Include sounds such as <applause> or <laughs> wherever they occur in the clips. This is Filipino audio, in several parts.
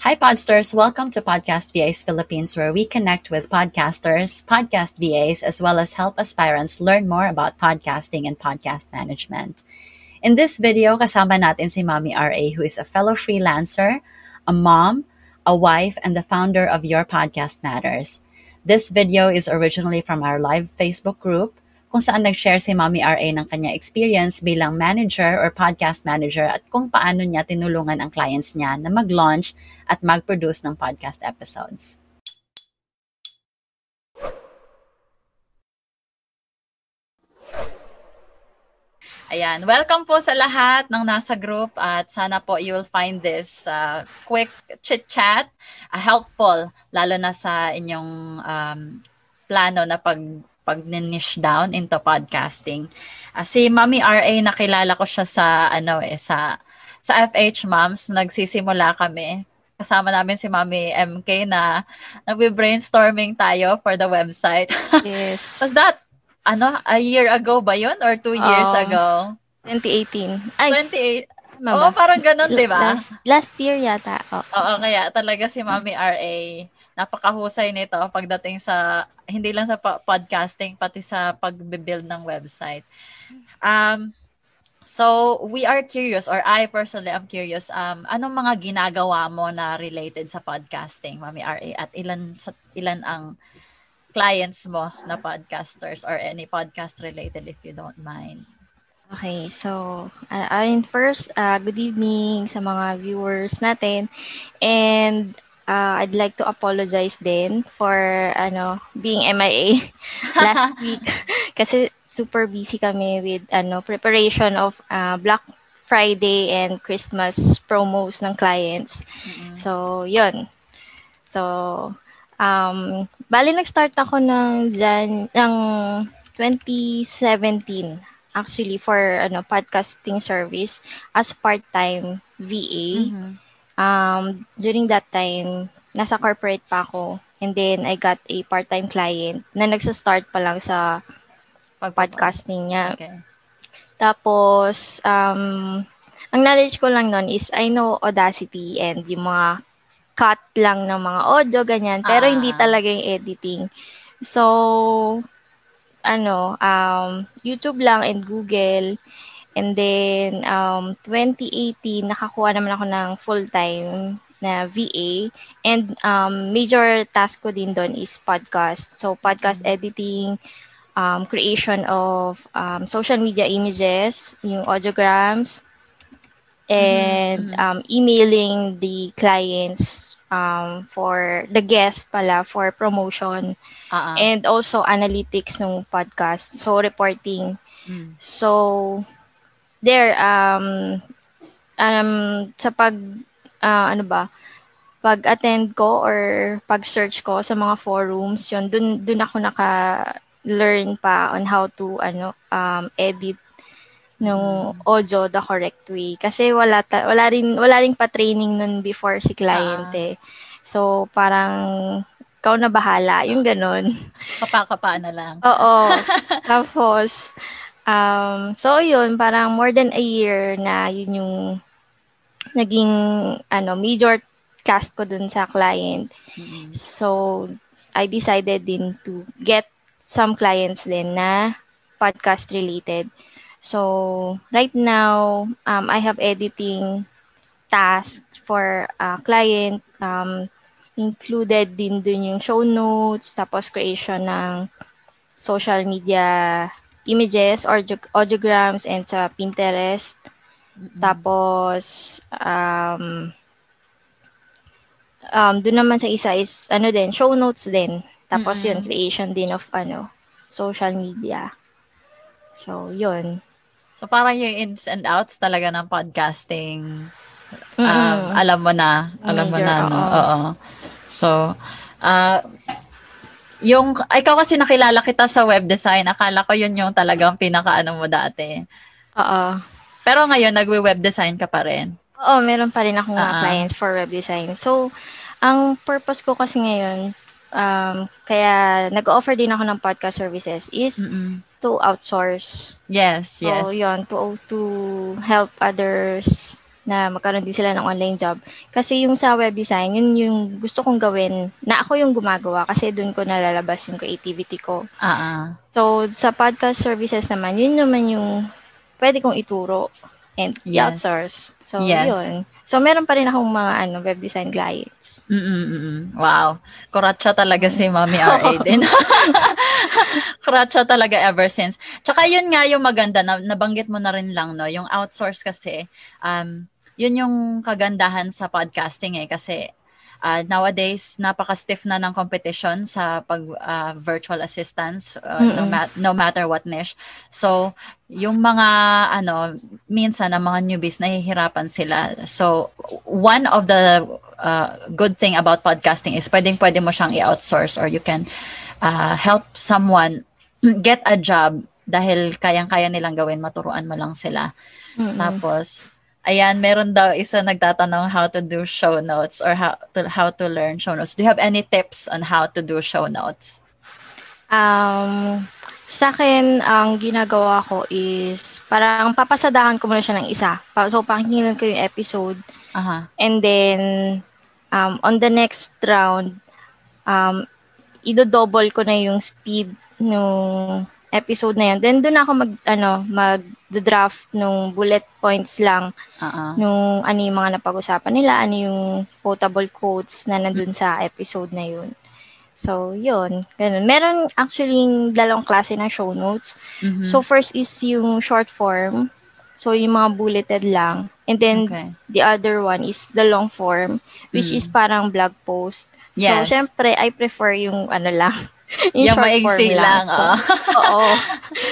Hi, Podsters. Welcome to Podcast VAs Philippines, where we connect with podcasters, podcast VAs, as well as help aspirants learn more about podcasting and podcast management. In this video, kasama natin si Mommy RA, who is a fellow freelancer, a mom, a wife, and the founder of Your Podcast Matters. This video is originally from our live Facebook group, kung saan nag-share si Mommy RA ng kanya experience bilang manager or podcast manager at kung paano niya tinulungan ang clients niya na mag-launch at mag-produce ng podcast episodes. Ayan, welcome po sa lahat ng nasa group at sana po you will find this uh, quick chit-chat uh, helpful lalo na sa inyong um, plano na pag pag niche down into podcasting. Uh, si Mami RA nakilala ko siya sa ano eh sa sa FH Moms nagsisimula kami kasama namin si Mami MK na nagbe-brainstorming tayo for the website. Yes. <laughs> Was that ano, a year ago ba yun? Or two years Oo. ago? 2018. Ay, 28. tama Oo, ba? parang ganun, di ba? Last, last year yata. Oh. Oo, kaya talaga si Mami RA, napakahusay nito pagdating sa, hindi lang sa po- podcasting, pati sa pag-build ng website. Um, so, we are curious, or I personally am curious, um, anong mga ginagawa mo na related sa podcasting, Mami RA, at ilan, sa, ilan ang clients mo na podcasters or any podcast related if you don't mind. Okay, so, uh, ayun first, uh, good evening sa mga viewers natin. And uh, I'd like to apologize din for ano being MIA <laughs> last week <laughs> kasi super busy kami with ano preparation of uh, Black Friday and Christmas promos ng clients. Mm-mm. So, yun. So, um, bali nag-start ako ng Jan, ng 2017 actually for ano podcasting service as part-time VA. Mhm. Um, during that time, nasa corporate pa ako. And then I got a part-time client na nagsa-start pa lang sa Pag- podcasting niya. Okay. Tapos, um, ang knowledge ko lang nun is I know Audacity and yung mga cut lang ng mga audio, ganyan. Pero Ah. hindi talaga yung editing. So, ano, um, YouTube lang and Google. And then, um, 2018, nakakuha naman ako ng full-time na VA. And um, major task ko din doon is podcast. So, podcast editing, um, creation of um, social media images, yung audiograms, and Mhm, um, emailing the clients um, for the guest pala for promotion ah. and also analytics ng podcast so reporting Mm. so there um um sa pag ah, ano ba pag attend ko or pag search ko sa mga forums yun dun dun ako naka learn pa on how to ano um edit ng audio the correct way kasi wala ta- wala rin wala ring pa training nun before si client Ah. eh so parang ikaw na bahala yung ganun Kapa-kapa na lang. <laughs> Oo. <laughs> Tapos, um, so yun, parang more than a year na yun yung naging ano, major task ko dun sa client. Mm-mm. So, I decided din to get some clients din na podcast related. So, right now, um, I have editing tasks for a client. Um, included din dun yung show notes, tapos creation ng social media images, audio, audiograms, and sa Pinterest. Mm-mm. Tapos, um, um, doon naman sa isa is, ano din, show notes din. Tapos yun, Mm-mm. creation din of, ano, social media. So, yun. So parang yung ins and outs talaga ng podcasting. Um, alam mo na, alam mo Major, na, no? oo. So, ah, yung, ikaw kasi nakilala kita sa web design, akala ko yun yung talagang pinaka-ano mo dati. Oo. Pero ngayon, nagwe-web design ka pa rin. Oo, meron pa rin akong Ah. clients for web design. So, ang purpose ko kasi ngayon, um, kaya nag-offer din ako ng podcast services is Mm-mm. to outsource. Yes, yes. So, yun, to, to help others na magkaroon din sila ng online job. Kasi yung sa web design, yun yung gusto kong gawin na ako yung gumagawa kasi doon ko nalalabas yung creativity ko. Uh-uh. So, sa podcast services naman, yun naman yung pwede kong ituro and Yes. outsource. So, Yes. yun. So, meron pa rin akong mga ano, web design clients. Mm-mm-mm. Wow. Kuratsa talaga si Mami R.A. <laughs> din. <laughs> Kuratsa talaga ever since. Tsaka yun nga yung maganda, na, nabanggit mo na rin lang, no? Yung outsource kasi, um, yun yung kagandahan sa podcasting eh. Kasi uh, nowadays, napaka-stiff na ng competition sa pag uh, virtual assistants, uh, no, ma- no matter what niche. So, yung mga, ano, minsan, ang mga newbies, nahihirapan sila. So, one of the uh, good thing about podcasting is pwedeng pwede mo siyang i-outsource or you can uh, help someone <clears throat> get a job dahil kayang-kaya nilang gawin, maturuan mo lang sila. Mm-mm. Tapos, ayan, meron daw isa nagtatanong how to do show notes or how to, how to learn show notes. Do you have any tips on how to do show notes? Um, sa akin, ang ginagawa ko is, parang papasadahan ko muna siya ng isa. So, pakinggan ko yung episode. Aha. And then, um, on the next round, um, ido-double ko na yung speed nung episode na yun. Then, doon ako mag, ano, mag-draft nung bullet points lang Uh-uh. nung ano yung mga napag-usapan nila, ano yung quotable quotes na nandun sa episode na yun. So, yun. Ganun. Meron actually yung dalawang klase ng show notes. Mhm. So, first is yung short form. So, yung mga bulleted lang. And then, okay. the other one is the long form, which Mm. is parang blog post. Yes. So, syempre, I prefer yung ano lang. <laughs> <laughs> Yung short maigsi lang, So, ah. oo.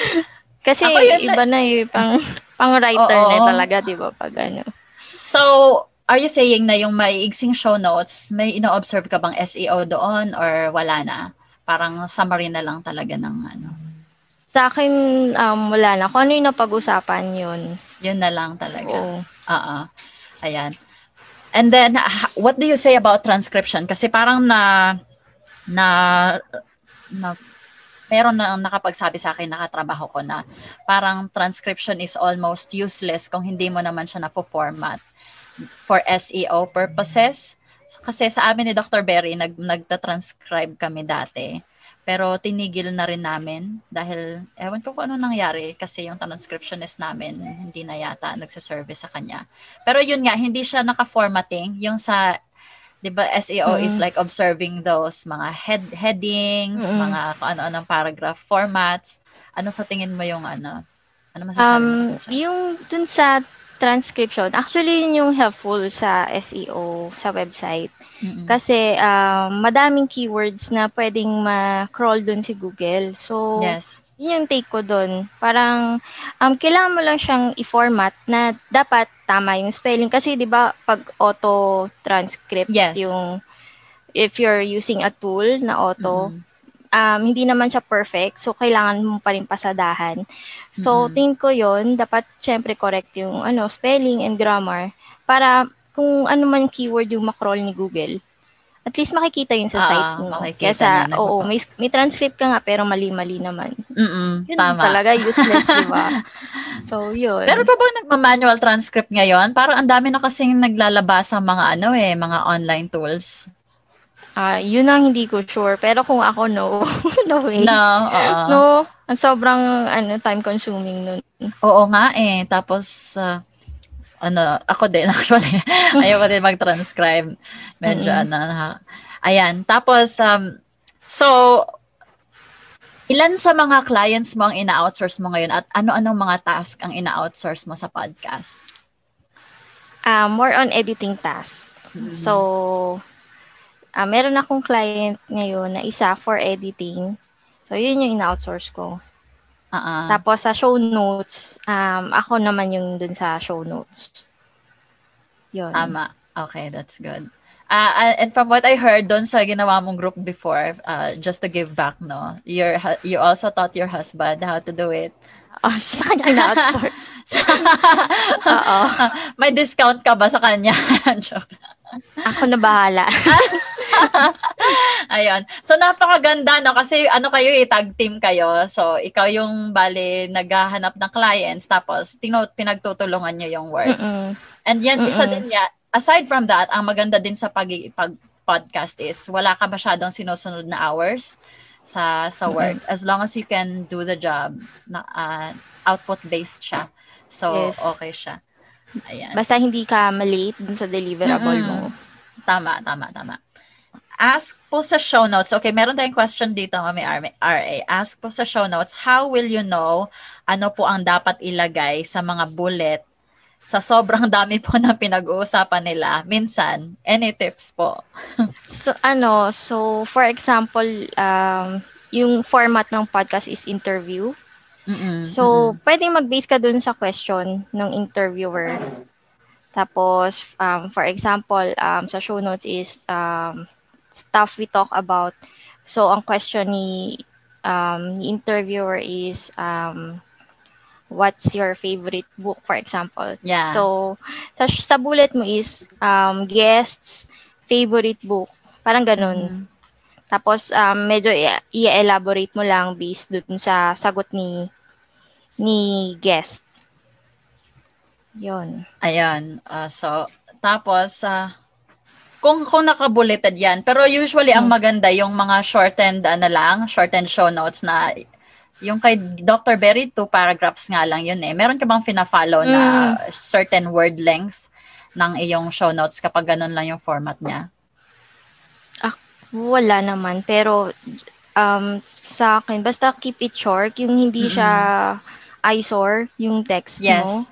<laughs> Kasi Ako yun na- iba na yung pang, pang writer Oo. na talaga, di ba? Pag ano. So, are you saying na yung maiigsing show notes, may ino-observe ka bang SEO doon or wala na? Parang summary na lang talaga ng ano. Sa akin, um, wala na. Kung ano yung napag-usapan yun. Yun na lang talaga. Oo. Oo. Ayan. And then, ha- what do you say about transcription? Kasi parang na, na, na, meron na nakapagsabi sa akin, nakatrabaho ko na, parang transcription is almost useless kung hindi mo naman siya na-format for SEO purposes. Kasi sa amin ni Dr. Berry, nag, nagta-transcribe kami dati. Pero tinigil na rin namin dahil ewan ko kung ano nangyari kasi yung transcriptionist namin hindi na yata nagsiservice sa kanya. Pero yun nga, hindi siya naka-formatting. Yung sa, di ba, SEO is Mm. like observing those mga head headings, Mm. mga ano-anong paragraph formats. Ano sa tingin mo yung ano? Ano masasabi mo? Um, dun? yung dun sa transcription, actually yun yung helpful sa SEO, sa website. Mm-mm. Kasi um, madaming keywords na pwedeng ma-crawl dun si Google. So, yes. Yun yung take ko dun. Parang, um, kailangan mo lang siyang i-format na dapat tama yung spelling. Kasi, di ba, pag auto-transcript Yes. yung, if you're using a tool na auto, Mm-mm. um, hindi naman siya perfect. So, kailangan mo pa rin pasadahan. So, Mhm. tingin ko yon dapat syempre correct yung ano, spelling and grammar para kung ano man keyword yung macroll ni Google. At least makikita yun sa Ah, site mo. Kesa, niya, oo, may, may transcript ka nga pero mali-mali naman. Mm-mm. Yun Tama. talaga useless, di ba? <laughs> So, yun. Pero pa ba nagma-manual transcript ngayon? Parang ang dami na kasing naglalabas sa mga ano eh, mga online tools. Ah, yun ang hindi ko sure. Pero kung ako, no. <laughs> no way. No, oo. No, ang sobrang ano, time consuming nun. Oo nga eh. Tapos, ah, ano, ako din <laughs> actually. Ayaw ko din mag-transcribe. Medyo Mm-mm. ano. na- Ayan. Tapos, um, so, ilan sa mga clients mo ang ina-outsource mo ngayon at ano-anong mga task ang ina-outsource mo sa podcast? Ah, more on editing task. Mm-hmm. So, ah meron akong client ngayon na isa for editing. So, yun yung ina-outsource ko. Ah. Tapos, sa show notes, um, ako naman yung dun sa show notes. Yun. Tama. Okay, that's good. Uh, and from what I heard doon sa ginawa mong group before, uh, just to give back, no? Your, you also taught your husband how to do it. Oh, <laughs> sa kanya ina-outsource. <laughs> <laughs> Oo. May discount ka ba sa kanya? Joke. Ako na bahala. <laughs> Ayun. So, napakaganda, no? Kasi ano kayo, eh, tag team kayo. So, ikaw yung, bali, naghahanap ng clients, tapos, tino, pinagtutulungan nyo yung work. Mm-mm. And yan, isa Mm-mm. din ya, aside from that, ang maganda din sa pag, pag podcast is, wala ka masyadong sinusunod na hours sa sa work. As long as you can do the job, na ah, output-based siya. So, Yes. okay siya. Ayan. Basta hindi ka malate dun sa deliverable Mm-mm. mo. Tama, tama, tama. Ask po sa show notes. Okay, meron tayong question dito, Mami RA. Ask po sa show notes, how will you know ano po ang dapat ilagay sa mga bullet sa sobrang <laughs> dami po ng pinag-uusapan nila? Minsan, any tips po? <laughs> So, ano, so, for example, um, yung format ng podcast is interview. Mm-mm, So, pwedeng mag-base ka dun sa question ng interviewer. Tapos, um, for example, um, sa show notes is um, stuff we talk about. So, ang question ni, um, ni interviewer is, um, what's your favorite book, for example. Yeah. So, sa, sa bullet mo is um, guests, favorite book. Parang ganun. Mm. Tapos, um, medyo i- i-elaborate mo lang based dun sa sagot ni ni guest. Yon. Ayan. ah, so, tapos, ah, kung, kung nakabuleted yan, pero usually ang Hmm. maganda yung mga shortened, ano lang, shortened show notes na yung kay Dr. Berry, two paragraphs nga lang yun eh. Meron ka bang fina-follow na Hmm. certain word length ng iyong show notes kapag ganun lang yung format niya? Wala naman. Pero, um, sa akin, basta keep it short. Yung hindi Mm-mm. siya eyesore, yung text mo.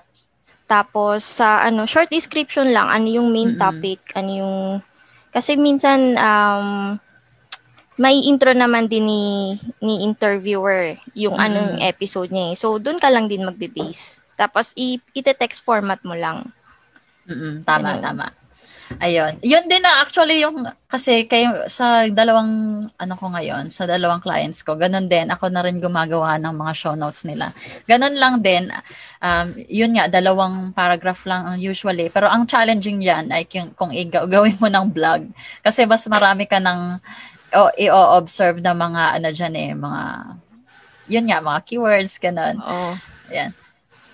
Tapos, sa ano, short description lang. Ano yung main Mm-mm. topic. Ano yung... Kasi minsan, um, may intro naman din ni, ni interviewer yung Mm-mm. anong episode niya eh. So, doon ka lang din magbe-base. Tapos, i- ite-text format mo lang. Mm-mm, tama, Ganun. tama. Ayun. Yun din na actually yung, kasi kayo, sa dalawang, ano ko ngayon, sa dalawang clients ko, ganun din, ako na rin gumagawa ng mga show notes nila. Ganun lang din, um, yun nga, dalawang paragraph lang ang usually. Pero ang challenging yan ay kung, kung igaw, gawin mo ng blog. Kasi mas marami ka ng, o, i-observe na mga, ano dyan eh, mga, yun nga, mga keywords, ganun. Oo. Ayan.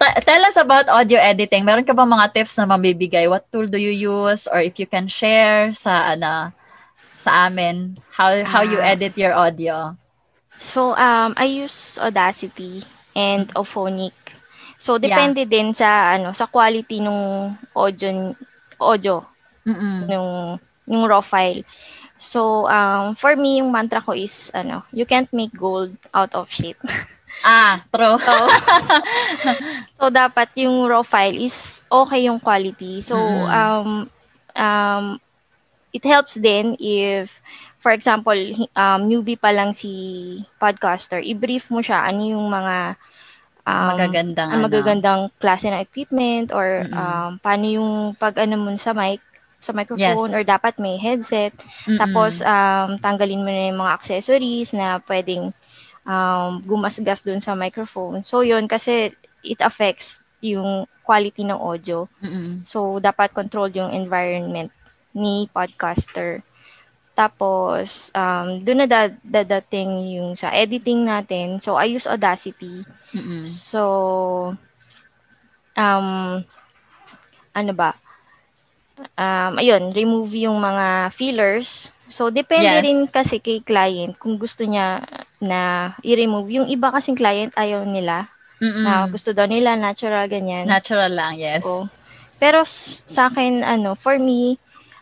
Ta- Tell us about audio editing. Meron ka ba mga tips na mabibigay? What tool do you use? Or if you can share sa ano sa amin, how how you Ah. edit your audio? So, um, I use Audacity and Ophonic. So, Yeah. depende din sa, ano, sa quality nung audio, audio, Mm-mm. nung, nung raw file. So, um, for me, yung mantra ko is, ano, you can't make gold out of shit. <laughs> Ah, true. So, <laughs> so dapat yung raw file is okay yung quality. So, Mm. um, um, it helps din if, for example, um, newbie pa lang si podcaster, i-brief mo siya ano yung mga um, Magagandang ang ano. magagandang klase ng equipment or Mm-mm. um, paano yung pag ano mo sa mic sa microphone Yes. or dapat may headset Mm-mm. tapos, um, tanggalin mo na yung mga accessories na pwedeng um, gumasgas dun sa microphone. So, yun, kasi it affects yung quality ng audio. Mm-mm. So, dapat controlled yung environment ni podcaster. Tapos, um, doon na da- dadating yung sa editing natin. So, I use Audacity. Mm-mm. So, um, ano ba? Um, ayun, remove yung mga fillers. So, depende Yes. rin kasi kay client kung gusto niya na i-remove. Yung iba kasing client ayaw nila. Mm-mm. Na gusto daw nila natural, ganyan. Natural lang, yes. Oo. Pero sa akin, ano, for me,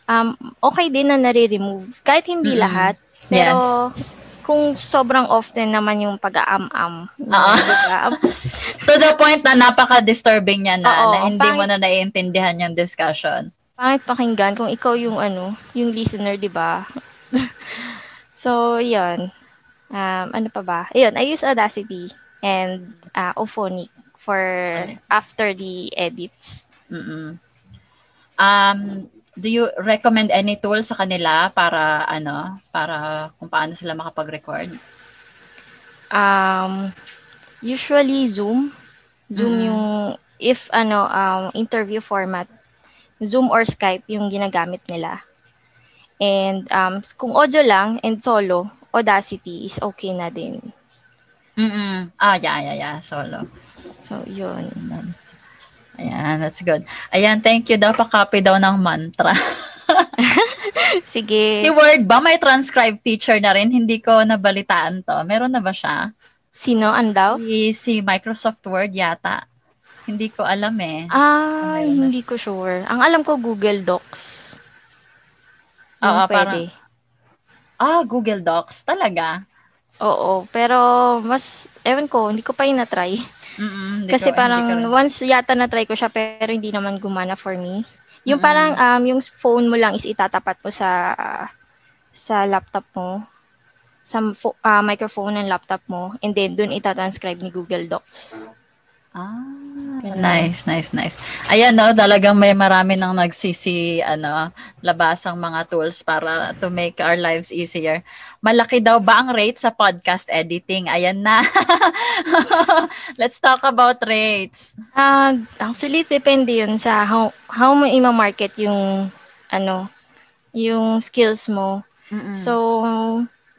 um, okay din na nare-remove. Kahit hindi Mm-mm. lahat. Pero, kung sobrang often naman yung pag-aam-am. Oo. <laughs> diba? To the point na napaka-disturbing niya na, Oo, na hindi mo pangit- na naiintindihan yung discussion. Pangit pakinggan kung ikaw yung ano, yung listener, di ba? <laughs> so, yun. Um, ano pa ba? Ayun, I use Audacity and uh, Ophonic for after the edits. Mm-mm. Um, do you recommend any tool sa kanila para ano, para kung paano sila makapag-record? Um, usually Zoom. Zoom Mm. yung if ano um interview format Zoom or Skype yung ginagamit nila. And um, kung audio lang and solo, Audacity is okay na din. Mm-mm. Ah, yeah, yeah, yeah. Solo. So, yun. Ayan, that's good. Ayan, thank you daw. Pa-copy daw ng mantra. <laughs> <laughs> Sige. Si Word ba may transcribe feature na rin? Hindi ko nabalitaan to. Meron na ba siya? Sino? Andaw? Si, si Microsoft Word yata. Hindi ko alam eh. Ah, hindi ko sure. Ang alam ko Google Docs. Oo, pwede. Ah, Google Docs. Talaga? Oo, pero mas, ewan ko, hindi ko pa yun na-try. Mm-mm, hindi Kasi ko- parang rin. once yata na-try ko siya pero hindi naman gumana for me. Yung Mm-mm. parang um, yung phone mo lang is itatapat mo sa sa laptop mo sa ah, microphone ng laptop mo and then dun itatranscribe ni Google Docs. Ah, Ganun. nice, nice, nice. Ayan, no, talagang may marami nang nagsisi, ano, labasang mga tools para to make our lives easier. Malaki daw ba ang rate sa podcast editing? Ayan na. <laughs> Let's talk about rates. Ah, actually depende 'yun sa how how mo i-market yung ano, yung skills mo. Mm-mm. So,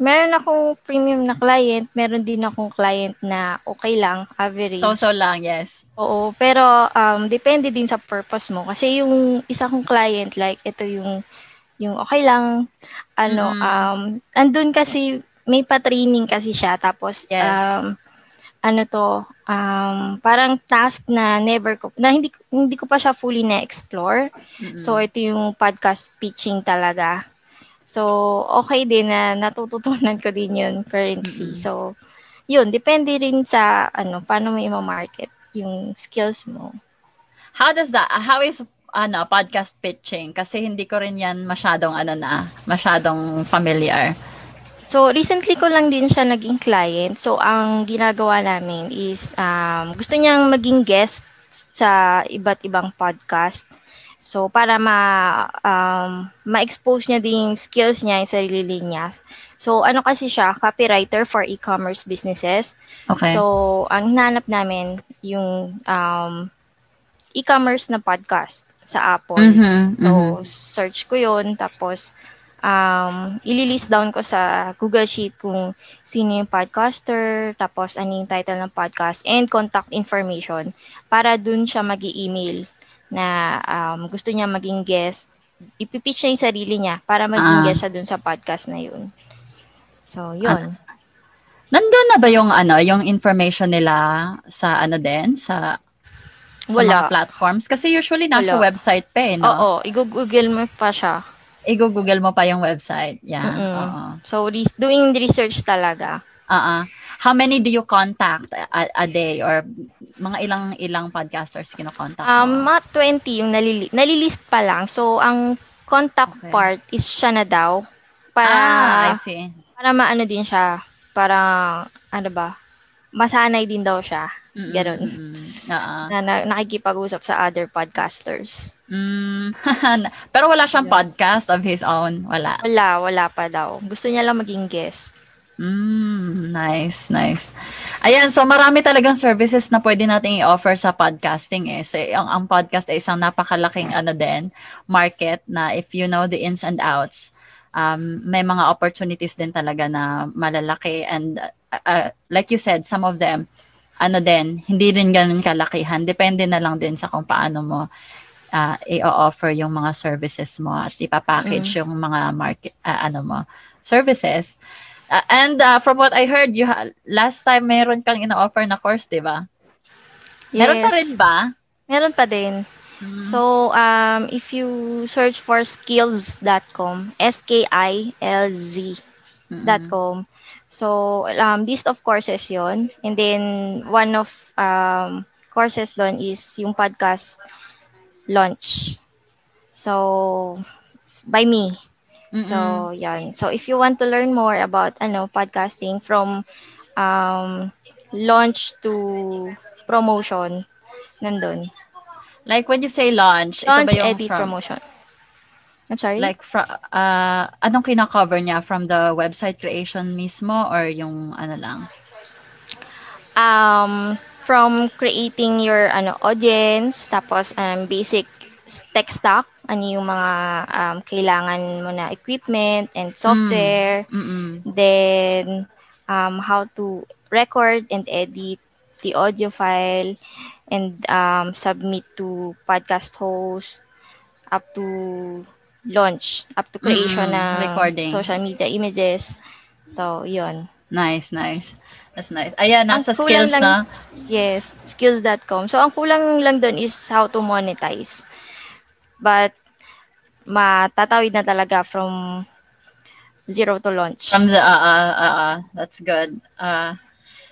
meron akong premium na client, meron din akong client na okay lang, average. So-so lang, yes. Oo, pero um, depende din sa purpose mo. Kasi yung isa kong client, like, ito yung, yung okay lang, ano, Mm. um, andun kasi, may pa-training kasi siya. Tapos, Yes. um, ano to, um, parang task na never ko, na hindi, hindi ko pa siya fully na-explore. Mm-mm. So, ito yung podcast pitching talaga. So, okay din na natututunan ko din yun currently. Mm-mm. So, yun, depende rin sa, ano, paano mo i-market yung skills mo. How does that, how is ano, podcast pitching? Kasi hindi ko rin yan masyadong, ano na, masyadong familiar. So, recently ko lang din siya naging client. So, ang ginagawa namin is, um, gusto niyang maging guest sa iba't ibang podcast. So, para ma, um, ma-expose niya din yung skills niya, yung sarili niya. So, ano kasi siya, copywriter for e-commerce businesses. Okay. So, ang hinanap namin yung um, e-commerce na podcast sa Apple. Mhm, So, mhm. search ko yun. Tapos, um, ililist down ko sa Google Sheet kung sino yung podcaster, tapos ano yung title ng podcast, and contact information para dun siya mag email na um, gusto niya maging guest. Ipipitch niya yung sarili niya para maging Ah. guest siya dun sa podcast na yun. So, yun. Nandun na ba yung ano, yung information nila sa ano din sa sa Wala. mga platforms? Kasi usually nasa Wala. website pa eh, no? Oo, i-google mo pa siya. I-google mo pa yung website. Yeah. Oo. So, re- doing research talaga. Ah, ah. How many do you contact a, a day or mga ilang ilang podcasters kino-contact Um, mo? mga 20 yung nalili- nalilist pa lang. So, ang contact Okay. part is siya na daw. Para, ah, I see. para maano din siya. Para, ano ba, masanay din daw siya. Mm-mm. Ah, ah. Na, na nakikipag-usap sa other podcasters. Mm, <laughs> pero wala siyang Yeah. podcast of his own. Wala. Wala, wala pa daw. Gusto niya lang maging guest. Mm, nice, nice. Ayan, so marami talagang services na pwede nating i-offer sa podcasting eh. So, ang, ang podcast ay isang napakalaking ano din, market na if you know the ins and outs, um, may mga opportunities din talaga na malalaki and uh, uh, like you said, some of them, ano din, hindi rin ganun kalakihan. Depende na lang din sa kung paano mo uh, i-offer yung mga services mo at ipapackage yung mga market, uh, ano mo, services. Uh, and uh, from what I heard, you ha- last time meron kang ino-offer na course, di ba? Meron pa Yes. rin ba? Meron pa din. Mm. So, um, if you search for skills.com, S-K-I-L-Z Mm-mm. com. So, um, list of courses yon And then, one of um, courses doon is yung podcast launch. So, by me. Mm-mm. So, yan. So, if you want to learn more about ano podcasting from um, launch to promotion, nandun. like when you say launch, ito Launch, ba yung edit, from, promotion. I'm sorry? like fra, uh, anong kina-cover niya from the website creation mismo or yung ano lang? um, from creating your ano audience, tapos um, basic tech stock, ano yung mga um, kailangan mo na equipment and software. Mm-mm. Then, um, how to record and edit the audio file and um, submit to podcast host up to launch, up to creation Mm, ng recording. social media images. So, yun. Nice, nice. That's nice. Ayan, nasa skills lang- na. Yes, skills.com. So, ang kulang lang doon is how to monetize. But, matatawid na talaga from zero to launch. From the, uh, uh, uh, uh, that's good. Uh,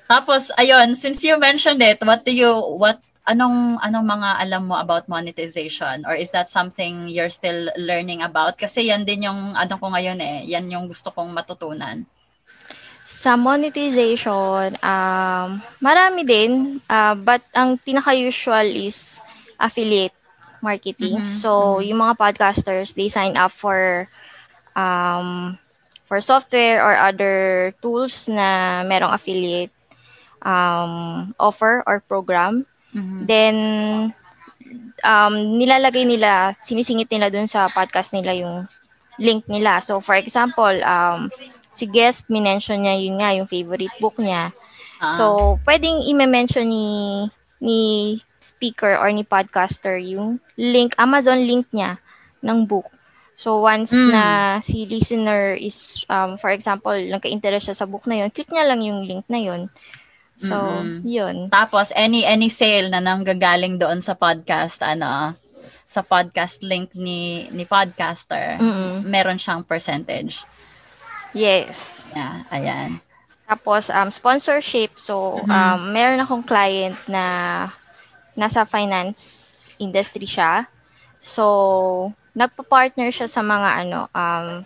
tapos, ayun, since you mentioned it, what do you, what, anong, anong mga alam mo about monetization? Or is that something you're still learning about? Kasi yan din yung, ano ko ngayon eh, yan yung gusto kong matutunan. Sa monetization, um, marami din, uh, but ang pinaka-usual is affiliate marketing. Mhm, So, yung mga podcasters, they sign up for um, for software or other tools na merong affiliate um, offer or program. Mhm. Then, um, nilalagay nila, sinisingit nila dun sa podcast nila yung link nila. So, for example, um, si guest, minention niya yun nga, yung favorite book niya. Ah, So, pwedeng i-mention ni, ni speaker or ni podcaster yung link, Amazon link niya ng book. So, once Mm. na si listener is, um, for example, nagka-interest siya sa book na yun, click niya lang yung link na yun. So, Mm-mm. yun. Tapos, any any sale na nanggagaling doon sa podcast, ano, sa podcast link ni ni podcaster, Mm-mm. meron siyang percentage. Yes. Yeah, ayan. Tapos, um, sponsorship. So, Mhm. um, meron akong client na nasa finance industry siya. So, nagpa-partner siya sa mga ano, um,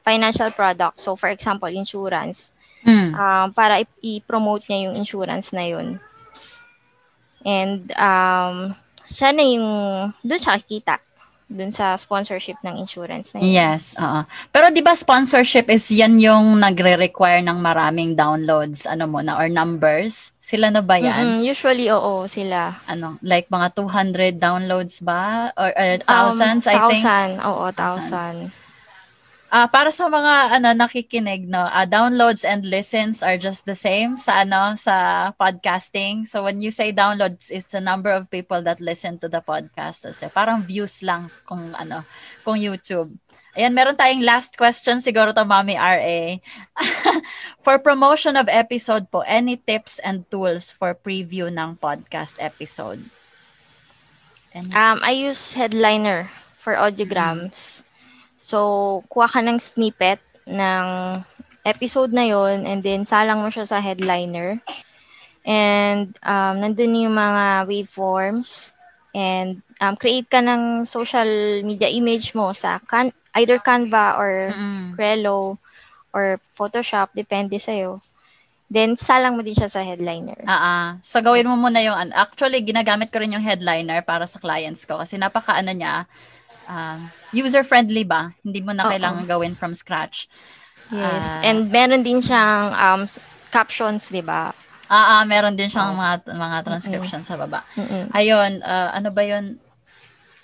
financial products. So, for example, insurance. Mm. Um, para i- i-promote niya yung insurance na yun. And, um, siya na yung, doon siya kikita. Doon sa sponsorship ng insurance na yun. Yes, oo. Pero 'di ba sponsorship is 'yan yung nagre-require ng maraming downloads ano mo na or numbers? Sila na ba 'yan? Mm-mm, usually, oo, sila. Ano, like mga 200 downloads ba or uh, Um, thousands I think? thousand, oo, Thousands. Ah, para sa mga ano nakikinig no, ah, downloads and listens are just the same sa ano sa podcasting. So when you say downloads it's the number of people that listen to the podcast. Kasi parang views lang kung ano, kung YouTube. Ayan, meron tayong last question siguro to Mami RA. <laughs> for promotion of episode po, any tips and tools for preview ng podcast episode? Any? Um, I use headliner for audiograms. So, kuha ka ng snippet ng episode na yon and then salang mo siya sa headliner. And um, nandun yung mga waveforms and um, create ka ng social media image mo sa can- either Canva or Mm-mm. Trello or Photoshop, depende sa'yo. Then, salang mo din siya sa headliner. Ah, ah. So gawin mo muna yung an- actually ginagamit ko rin yung headliner para sa clients ko kasi napaka ano niya um, friendly ba? Hindi mo na kailangan gawin from scratch. Yes. Ah. And meron din siyang um, captions, di ba? Ah, ah, meron din siyang Oo. mga mga transcription sa baba. Mm-mm. Ayun, ah, ano ba 'yun?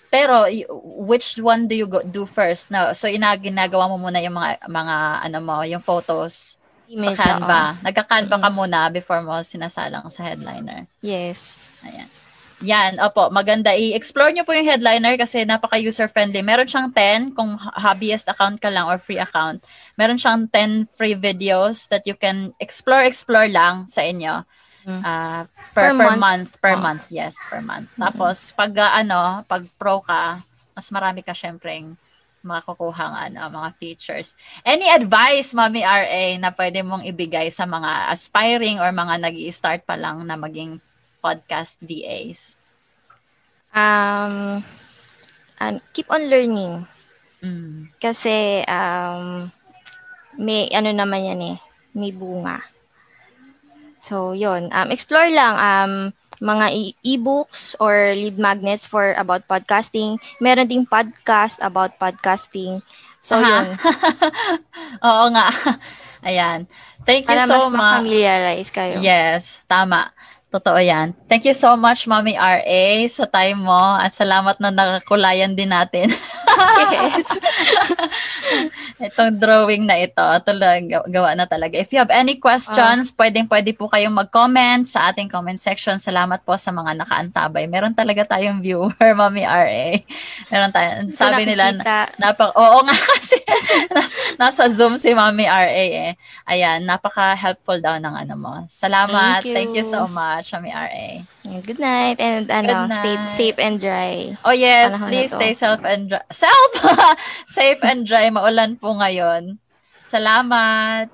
Pero y- which one do you go, do first? No, so ina ginagawa mo muna yung mga mga ano mo, yung photos sa Image, Canva. oo. Nagka-Canva ka Mm-mm. muna before mo sinasalang sa headliner. Yes. Ayan. Yan, opo, maganda. I-explore nyo po yung headliner kasi napaka-user-friendly. Meron siyang 10 kung hobbyist account ka lang or free account. Meron siyang 10 free videos that you can explore, explore lang sa inyo. Ah, per, Per per month. month. Per Oh. month, yes, per month. Tapos, pag ah, ano, pag pro ka, mas marami ka syempreng makakukuhang ano, mga features. Any advice, Mami RA, na pwede mong ibigay sa mga aspiring or mga nag start pa lang na maging podcast VAs? Um, and keep on learning. Mm. Kasi, um, may ano naman yan eh, may bunga. So, yon Um, explore lang. Um, mga e- e-books or lead magnets for about podcasting. Meron ding podcast about podcasting. So, Aha. yun. <laughs> Oo nga. <laughs> Ayan. Thank you Para so mas much. ma-familiarize kayo. Yes, tama. Totoo yan. Thank you so much, Mommy RA, sa time mo. At salamat na nakakulayan din natin. <laughs> yes. <laughs> Itong drawing na ito, tuloy, gawa na talaga. If you have any questions, uh, pwedeng pwede po kayong mag-comment sa ating comment section. Salamat po sa mga nakaantabay. Meron talaga tayong viewer, <laughs> Mommy RA. Meron tayo. Sabi nila, napak oo nga <laughs> kasi nasa, nasa Zoom si Mommy RA eh. Ayan, napaka-helpful daw ng ano mo. Salamat. Thank you, Thank you so much Shami RA. Good night and ano, night. stay safe and dry. Oh yes, Panahon please stay safe and dry. <laughs> Self! <laughs> safe and dry. Maulan po ngayon. Salamat!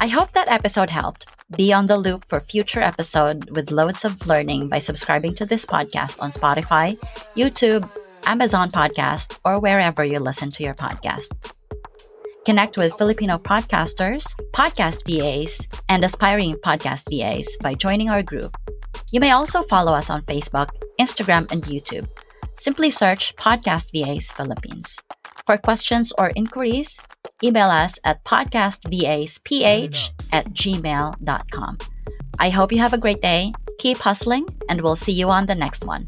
I hope that episode helped. Be on the loop for future episode with loads of learning by subscribing to this podcast on Spotify, YouTube, Amazon Podcast, or wherever you listen to your podcast. Connect with Filipino podcasters, podcast VAs, and aspiring podcast VAs by joining our group. You may also follow us on Facebook, Instagram, and YouTube. Simply search Podcast VAs Philippines. For questions or inquiries, email us at podcastvasph at gmail.com. I hope you have a great day, keep hustling, and we'll see you on the next one.